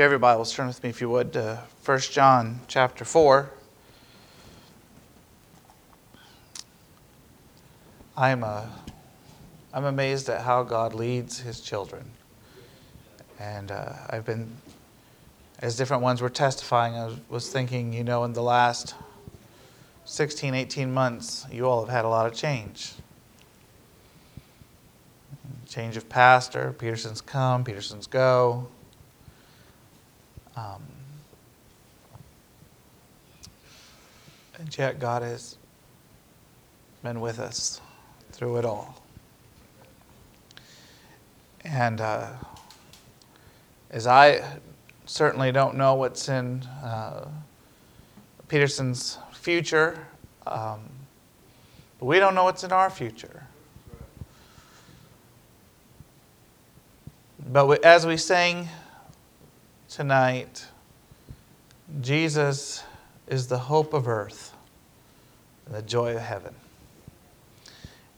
you have your Bibles, turn with me, if you would, to 1 John chapter 4. I'm, uh, I'm amazed at how God leads his children. And uh, I've been, as different ones were testifying, I was thinking, you know, in the last 16, 18 months, you all have had a lot of change. Change of pastor, Peterson's come, Peterson's go. Um, and yet, God has been with us through it all. And uh, as I certainly don't know what's in uh, Peterson's future, um, but we don't know what's in our future. But we, as we sang tonight, Jesus is the hope of earth and the joy of heaven.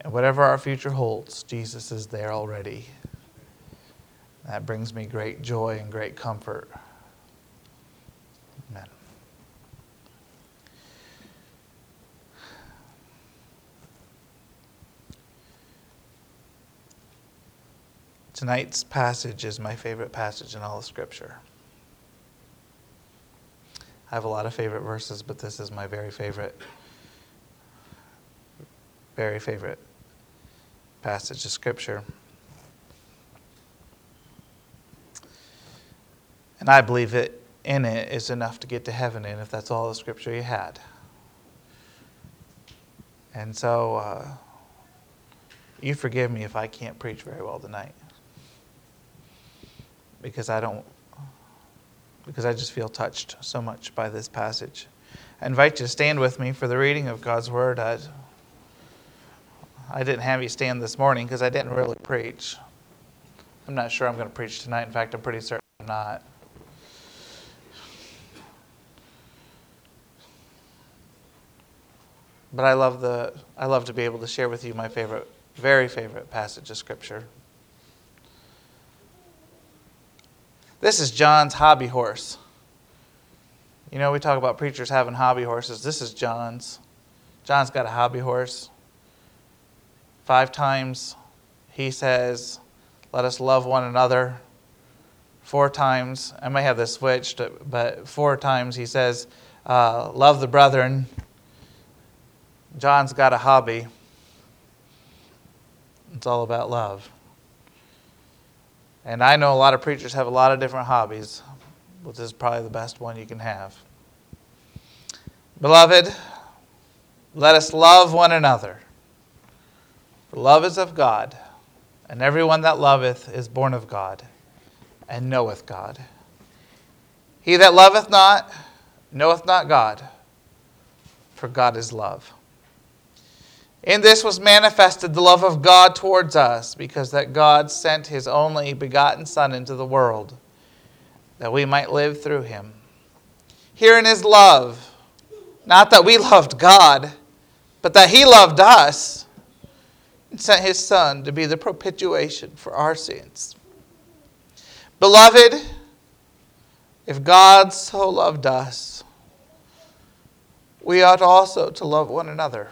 And whatever our future holds, Jesus is there already. That brings me great joy and great comfort. Amen. Tonight's passage is my favorite passage in all of Scripture. I have a lot of favorite verses, but this is my very favorite, very favorite passage of Scripture. And I believe that in it is enough to get to heaven in if that's all the Scripture you had. And so, uh, you forgive me if I can't preach very well tonight. Because I don't because I just feel touched so much by this passage. I invite you to stand with me for the reading of God's Word. I, I didn't have you stand this morning because I didn't really preach. I'm not sure I'm going to preach tonight. In fact, I'm pretty certain I'm not. But I love, the, I love to be able to share with you my favorite, very favorite passage of Scripture. This is John's hobby horse. You know, we talk about preachers having hobby horses. This is John's. John's got a hobby horse. Five times he says, Let us love one another. Four times, I may have this switched, but four times he says, uh, Love the brethren. John's got a hobby. It's all about love. And I know a lot of preachers have a lot of different hobbies, but this is probably the best one you can have. Beloved, let us love one another. For love is of God, and everyone that loveth is born of God, and knoweth God. He that loveth not knoweth not God, for God is love. In this was manifested the love of God towards us, because that God sent his only begotten Son into the world, that we might live through him. Herein is love, not that we loved God, but that he loved us and sent his Son to be the propitiation for our sins. Beloved, if God so loved us, we ought also to love one another.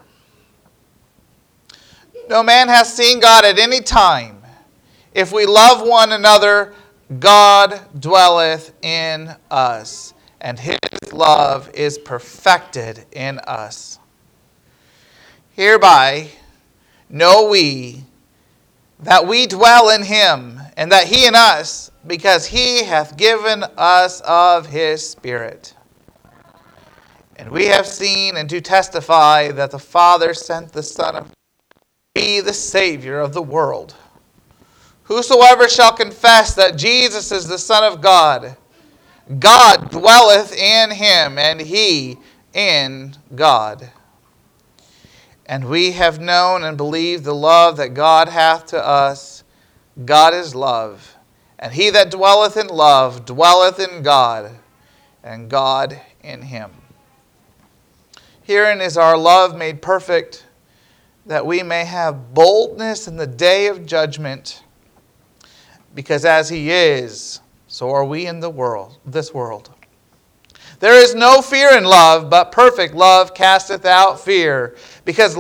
No man has seen God at any time. If we love one another, God dwelleth in us, and his love is perfected in us. Hereby know we that we dwell in him, and that he in us, because he hath given us of his Spirit. And we have seen and do testify that the Father sent the Son of be the Savior of the world. Whosoever shall confess that Jesus is the Son of God, God dwelleth in him, and he in God. And we have known and believed the love that God hath to us. God is love. And he that dwelleth in love dwelleth in God, and God in him. Herein is our love made perfect that we may have boldness in the day of judgment. Because as he is, so are we in the world, this world. There is no fear in love, but perfect love casteth out fear, because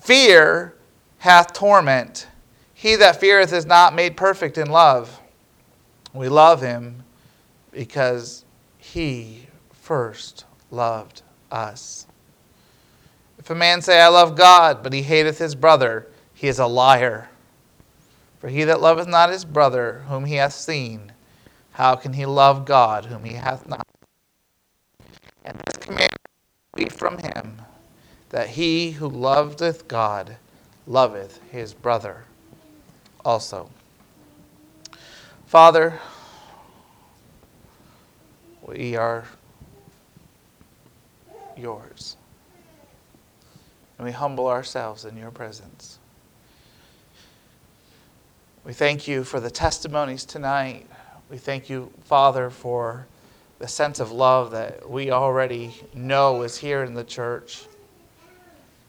fear hath torment. He that feareth is not made perfect in love. We love him because he first loved us. If a man say, I love God, but he hateth his brother, he is a liar. For he that loveth not his brother, whom he hath seen, how can he love God, whom he hath not? And this command be from him, that he who loveth God loveth his brother also. Father, we are yours. And we humble ourselves in your presence. We thank you for the testimonies tonight. We thank you, Father, for the sense of love that we already know is here in the church.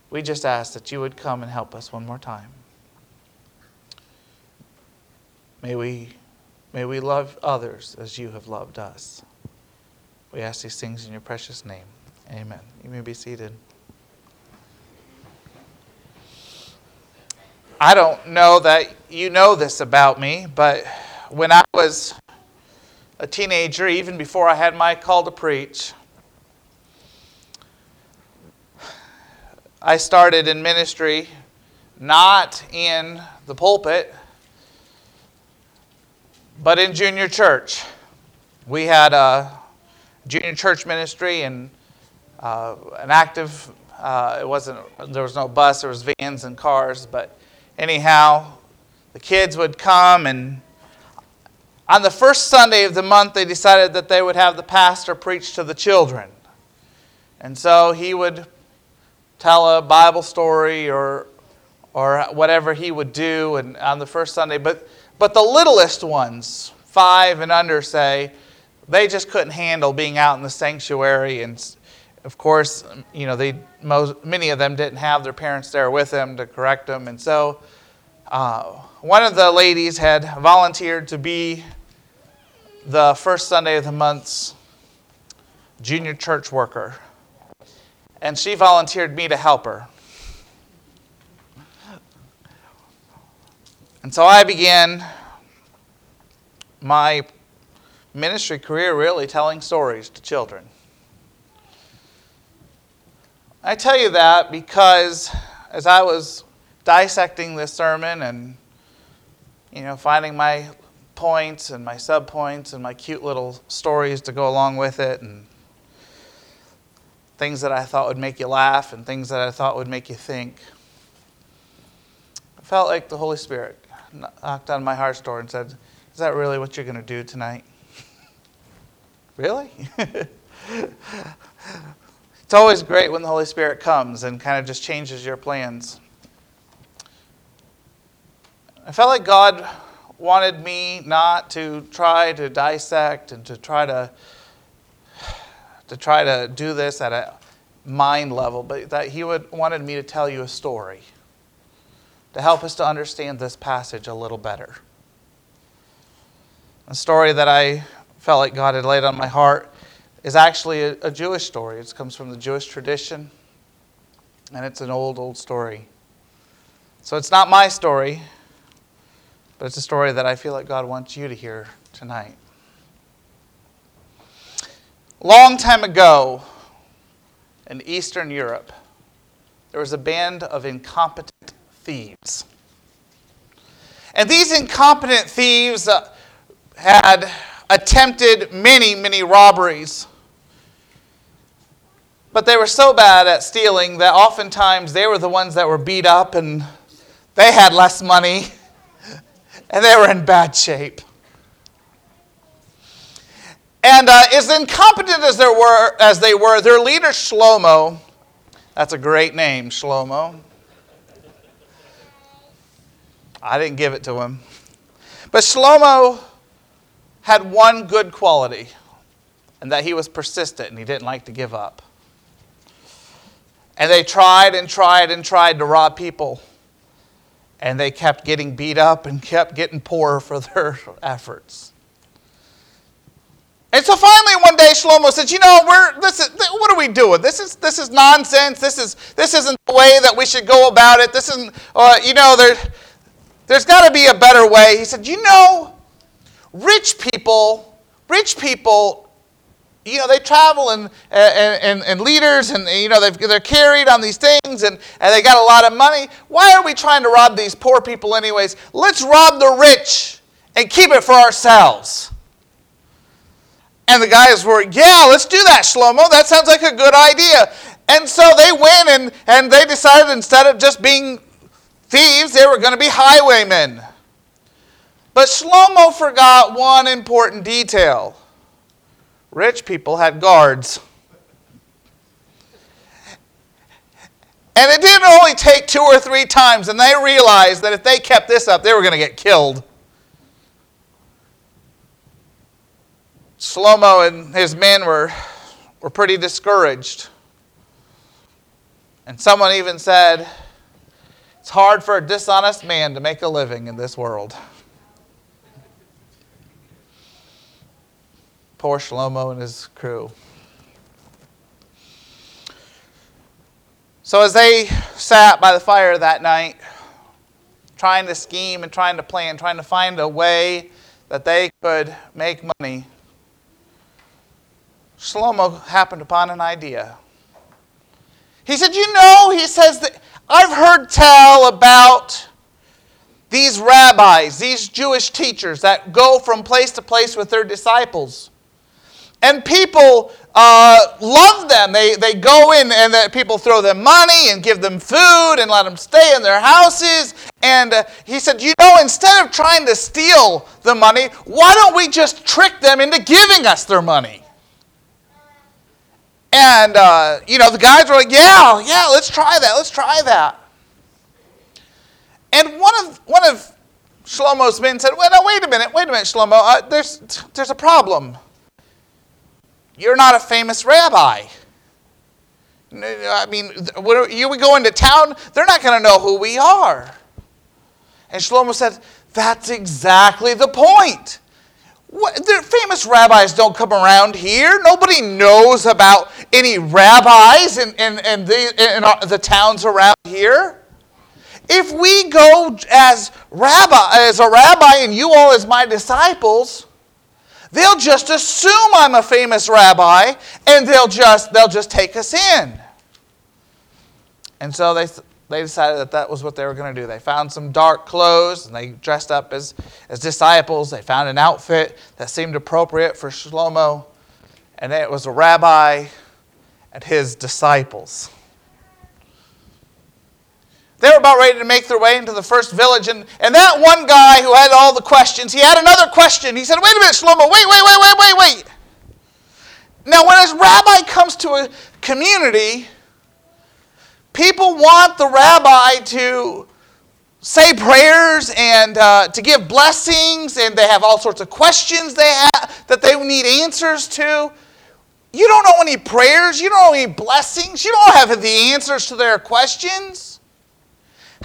We just ask that you would come and help us one more time. May we, may we love others as you have loved us. We ask these things in your precious name. Amen. You may be seated. I don't know that you know this about me, but when I was a teenager, even before I had my call to preach, I started in ministry not in the pulpit, but in junior church. We had a junior church ministry and uh, an active, uh, it wasn't, there was no bus, there was vans and cars, but anyhow, the kids would come and on the first Sunday of the month, they decided that they would have the pastor preach to the children. And so he would tell a Bible story or, or whatever he would do and on the first Sunday. But, but the littlest ones, five and under, say, they just couldn't handle being out in the sanctuary. And of course, you know, they, most, many of them didn't have their parents there with them to correct them. And so uh, one of the ladies had volunteered to be the first Sunday of the month's junior church worker. And she volunteered me to help her. And so I began my ministry career really telling stories to children. I tell you that because as I was dissecting this sermon and you know finding my points and my subpoints and my cute little stories to go along with it and things that I thought would make you laugh and things that I thought would make you think. I felt like the Holy Spirit knocked on my heart's door and said, Is that really what you're going to do tonight? really? always great when the Holy Spirit comes and kind of just changes your plans. I felt like God wanted me not to try to dissect and to try to to try to do this at a mind level, but that he would wanted me to tell you a story to help us to understand this passage a little better. A story that I felt like God had laid on my heart is actually a, a Jewish story. It comes from the Jewish tradition, and it's an old, old story. So it's not my story, but it's a story that I feel like God wants you to hear tonight. Long time ago in Eastern Europe, there was a band of incompetent thieves. And these incompetent thieves uh, had attempted many, many robberies. But they were so bad at stealing that oftentimes they were the ones that were beat up and they had less money and they were in bad shape. And uh, as incompetent as, there were, as they were, their leader Shlomo, that's a great name, Shlomo. I didn't give it to him. But Shlomo had one good quality, and that he was persistent and he didn't like to give up. And they tried and tried and tried to rob people, and they kept getting beat up and kept getting poorer for their efforts. And so finally one day Shlomo says, "You know, we're this is what are we doing? This is this is nonsense. This is this isn't the way that we should go about it. This isn't uh, you know there there's got to be a better way." He said, "You know, rich people, rich people you know, they travel uh, and, and, and, leaders and, you know, they're carried on these things and, and they got a lot of money. Why are we trying to rob these poor people, anyways? Let's rob the rich and keep it for ourselves. And the guys were, yeah, let's do that, Shlomo. That sounds like a good idea. And so they went and, and they decided instead of just being thieves, they were going to be highwaymen. But Shlomo forgot one important detail rich people had guards. And it didn't only take two or three times, and they realized that if they kept this up, they were going to get killed. Shlomo and his men were, were pretty discouraged. And someone even said, It's hard for a dishonest man to make a living in this world. Poor Shlomo and his crew. So, as they sat by the fire that night, trying to scheme and trying to plan, trying to find a way that they could make money, Shlomo happened upon an idea. He said, You know, he says that I've heard tell about these rabbis, these Jewish teachers that go from place to place with their disciples. And people uh, love them. They, they go in and the, people throw them money and give them food and let them stay in their houses. And uh, he said, You know, instead of trying to steal the money, why don't we just trick them into giving us their money? And, uh, you know, the guys were like, Yeah, yeah, let's try that. Let's try that. And one of, one of Shlomo's men said, Well, no, wait a minute, wait a minute, Shlomo. Uh, there's, there's a problem. You're not a famous rabbi. I mean, you would go into town, they're not going to know who we are. And Shlomo said, That's exactly the point. What, famous rabbis don't come around here. Nobody knows about any rabbis in, in, in, the, in the towns around here. If we go as rabbi, as a rabbi, and you all as my disciples, They'll just assume I'm a famous rabbi and they'll just, they'll just take us in. And so they, they decided that that was what they were going to do. They found some dark clothes and they dressed up as, as disciples. They found an outfit that seemed appropriate for Shlomo, and it was a rabbi and his disciples. They were about ready to make their way into the first village, and, and that one guy who had all the questions, he had another question. He said, Wait a minute, Shlomo, wait, wait, wait, wait, wait, wait. Now, when a rabbi comes to a community, people want the rabbi to say prayers and uh, to give blessings, and they have all sorts of questions they have that they need answers to. You don't know any prayers, you don't know any blessings, you don't have the answers to their questions.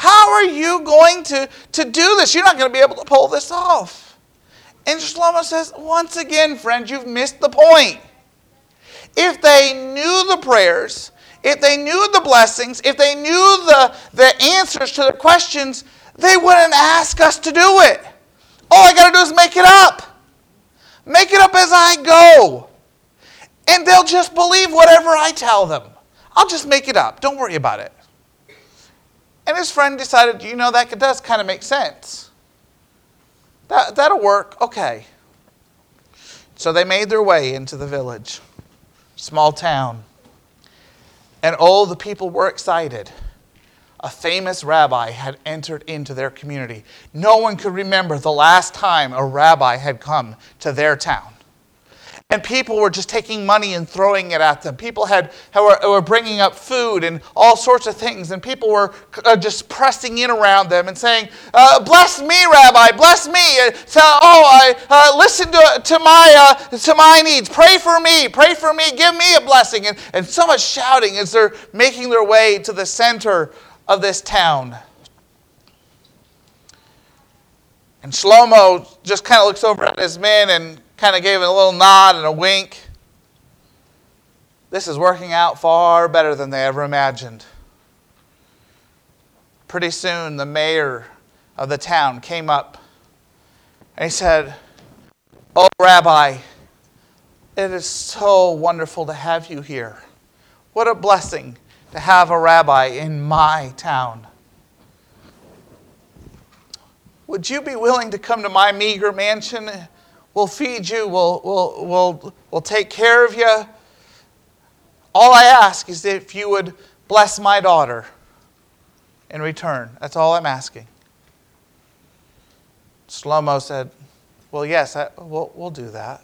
How are you going to, to do this? You're not going to be able to pull this off. And Shlomo says, once again, friends, you've missed the point. If they knew the prayers, if they knew the blessings, if they knew the, the answers to the questions, they wouldn't ask us to do it. All I got to do is make it up. Make it up as I go. And they'll just believe whatever I tell them. I'll just make it up. Don't worry about it. And his friend decided, you know, that does kind of make sense. That, that'll work. Okay. So they made their way into the village, small town. And all the people were excited. A famous rabbi had entered into their community. No one could remember the last time a rabbi had come to their town. And people were just taking money and throwing it at them. People had, were, were bringing up food and all sorts of things. And people were uh, just pressing in around them and saying, uh, Bless me, Rabbi, bless me. Uh, so, oh, I, uh, listen to, to, my, uh, to my needs. Pray for me. Pray for me. Give me a blessing. And, and so much shouting as they're making their way to the center of this town. And Shlomo just kind of looks over at his men and kind of gave it a little nod and a wink. This is working out far better than they ever imagined. Pretty soon, the mayor of the town came up and he said, Oh, Rabbi, it is so wonderful to have you here. What a blessing to have a rabbi in my town. Would you be willing to come to my meager mansion? We'll feed you, we'll, we'll, we'll, we'll take care of you. All I ask is if you would bless my daughter in return. That's all I'm asking. Shlomo said, Well, yes, I, we'll, we'll do that.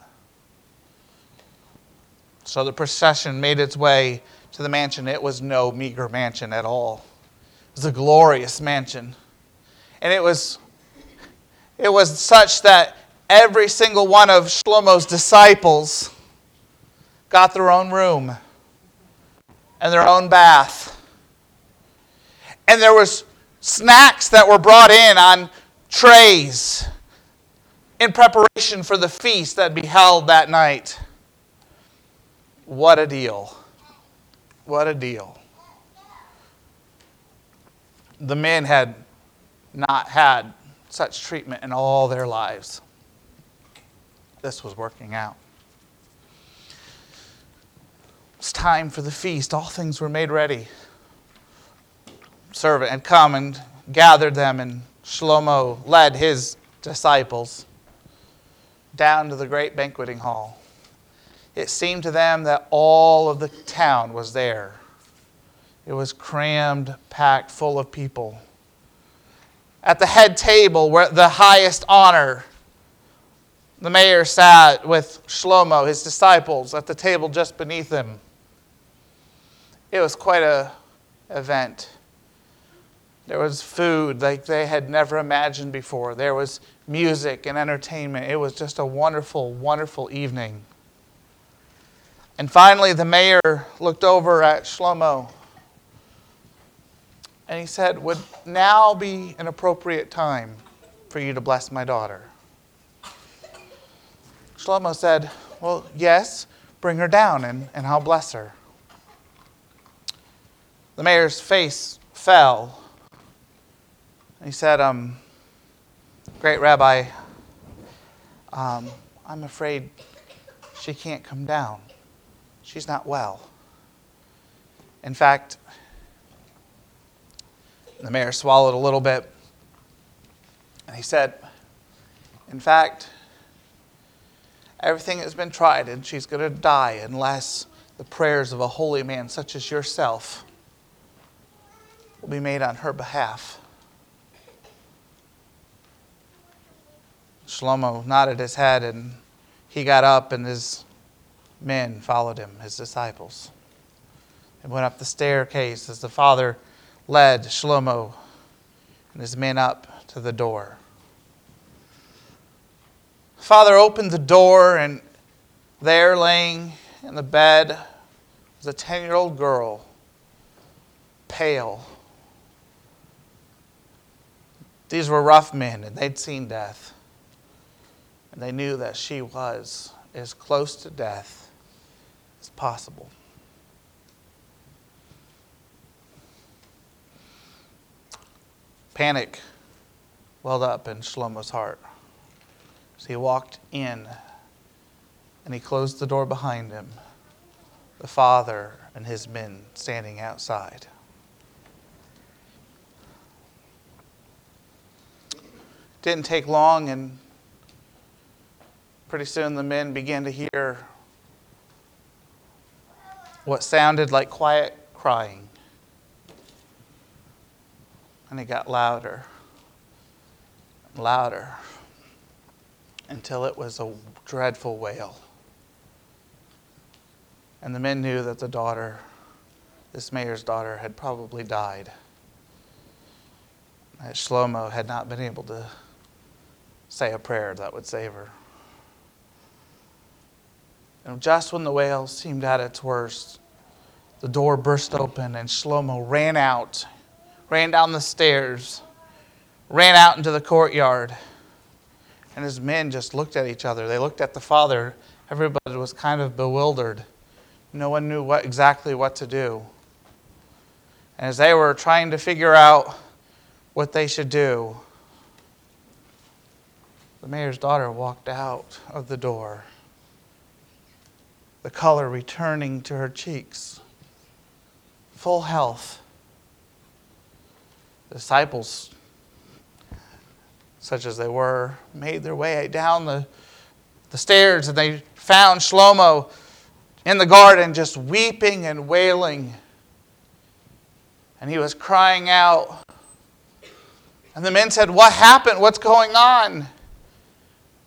So the procession made its way to the mansion. It was no meager mansion at all, it was a glorious mansion. And it was, it was such that every single one of Shlomo's disciples got their own room and their own bath. And there was snacks that were brought in on trays in preparation for the feast that be held that night. What a deal. What a deal. The men had not had such treatment in all their lives. This was working out. It's time for the feast. All things were made ready. Servant had come and gathered them, and Shlomo led his disciples down to the great banqueting hall. It seemed to them that all of the town was there. It was crammed, packed full of people. At the head table, where the highest honor, the mayor sat with Shlomo, his disciples, at the table just beneath him. It was quite a event. There was food like they had never imagined before. There was music and entertainment. It was just a wonderful, wonderful evening. And finally, the mayor looked over at Shlomo and he said, Would now be an appropriate time for you to bless my daughter? Shlomo said, Well, yes, bring her down and, and I'll bless her. The mayor's face fell. He said, um, Great Rabbi, um, I'm afraid she can't come down. She's not well. In fact, the mayor swallowed a little bit and he said, In fact, everything has been tried and she's going to die unless the prayers of a holy man such as yourself will be made on her behalf. Shlomo nodded his head and he got up, and his men followed him, his disciples. And went up the staircase as the father led Shlomo and his men up to the door. Father opened the door, and there, laying in the bed, was a 10 year old girl, pale. These were rough men, and they'd seen death. And they knew that she was as close to death as possible. Panic welled up in Shlomo's heart. So he walked in and he closed the door behind him, the father and his men standing outside. Didn't take long, and pretty soon the men began to hear what sounded like quiet crying. And it got louder, and louder, until it was a dreadful wail. And the men knew that the daughter, this mayor's daughter, had probably died. That Shlomo had not been able to say a prayer that would save her. And just when the wail seemed at its worst, the door burst open and Shlomo ran out, ran down the stairs, ran out into the courtyard. And his men just looked at each other. They looked at the father. Everybody was kind of bewildered. No one knew what, exactly what to do. And as they were trying to figure out what they should do, the mayor's daughter walked out of the door, the color returning to her cheeks, full health. The disciples, such as they were, made their way down the, the stairs and they found Shlomo in the garden just weeping and wailing. And he was crying out. And the men said, What happened? What's going on?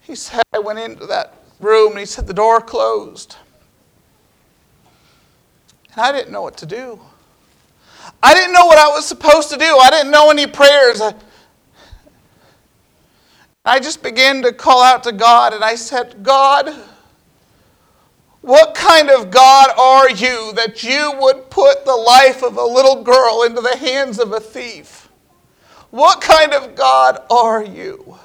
He said, I went into that room and he said, The door closed. And I didn't know what to do. I didn't know what I was supposed to do. I didn't know any prayers. I just began to call out to God and I said, God, what kind of God are you that you would put the life of a little girl into the hands of a thief? What kind of God are you?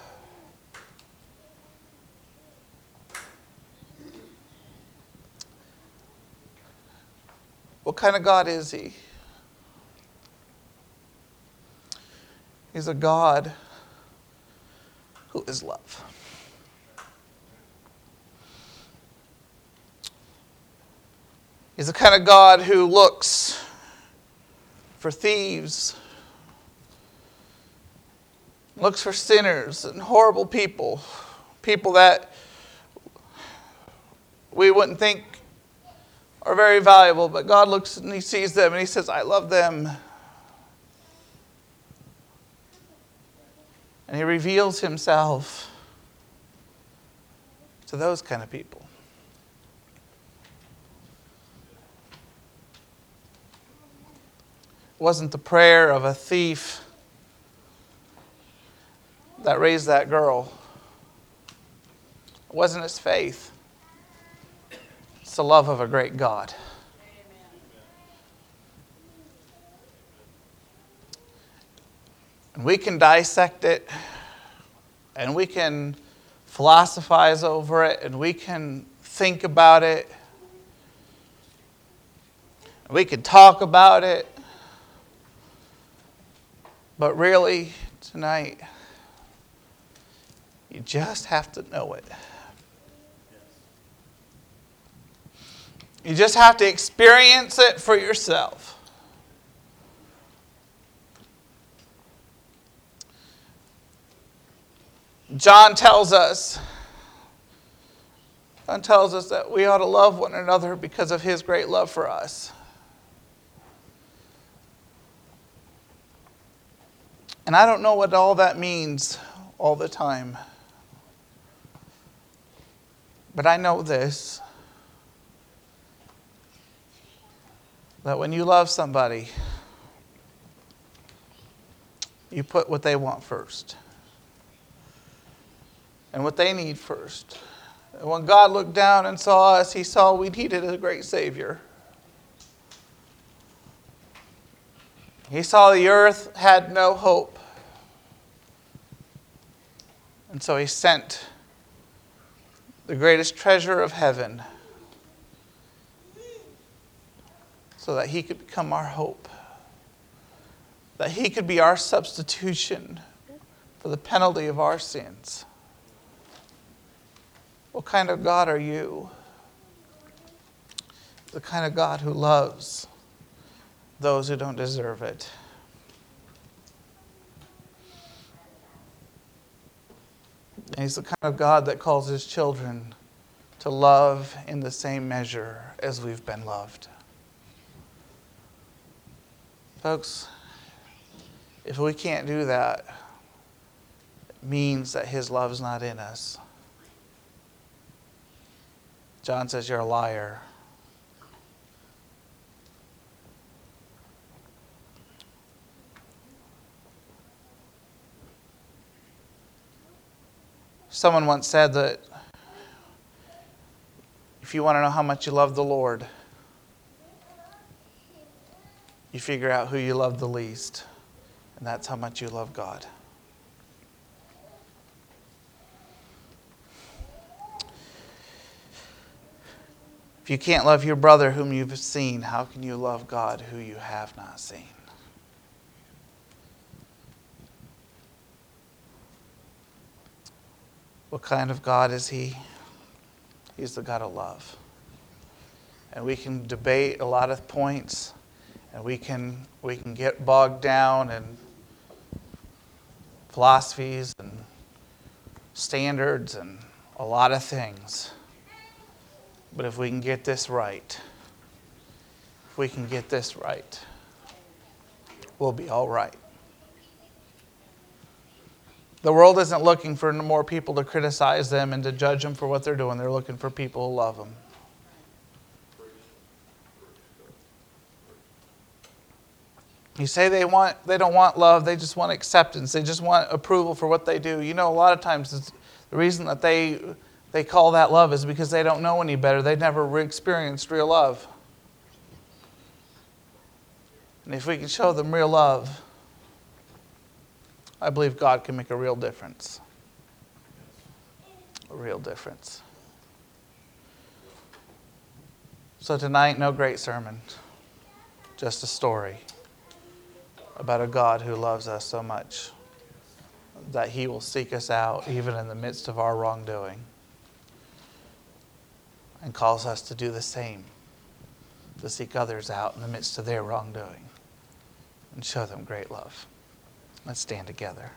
What kind of God is He? He's a God who is love. He's the kind of God who looks for thieves, looks for sinners and horrible people, people that we wouldn't think are very valuable, but God looks and He sees them and He says, I love them. And He reveals Himself to those kind of people. It wasn't the prayer of a thief that raised that girl. It wasn't his faith. It's the love of a great God. And we can dissect it and we can philosophize over it and we can think about it. We can talk about it. But really, tonight, you just have to know it. You just have to experience it for yourself. John tells us John tells us that we ought to love one another because of his great love for us. And I don't know what all that means all the time. But I know this that when you love somebody, you put what they want first and what they need first. And when God looked down and saw us, He saw we needed a great Savior. He saw the earth had no hope. And so He sent the greatest treasure of heaven so that He could become our hope, that He could be our substitution for the penalty of our sins. What kind of God are you? The kind of God who loves those who don't deserve it. And he's the kind of God that calls his children to love in the same measure as we've been loved. Folks, if we can't do that, it means that his love's not in us. John says, You're a liar. Someone once said that if you want to know how much you love the Lord, you figure out who you love the least, and that's how much you love God. If you can't love your brother whom you've seen, how can you love God who you have not seen? What kind of God is He? He's the God of love. And we can debate a lot of points, and we can, we can get bogged down in philosophies and standards and a lot of things. But if we can get this right, if we can get this right, we'll be all right. The world isn't looking for more people to criticize them and to judge them for what they're doing. They're looking for people who love them. You say they want they don't want love, they just want acceptance. They just want approval for what they do. You know, a lot of times the reason that they they call that love is because they don't know any better. They've never experienced real love. And if we can show them real love, I believe God can make a real difference. A real difference. So tonight, no great sermon, just a story about a God who loves us so much that he will seek us out even in the midst of our wrongdoing and calls us to do the same, to seek others out in the midst of their wrongdoing and show them great love. Let's stand together.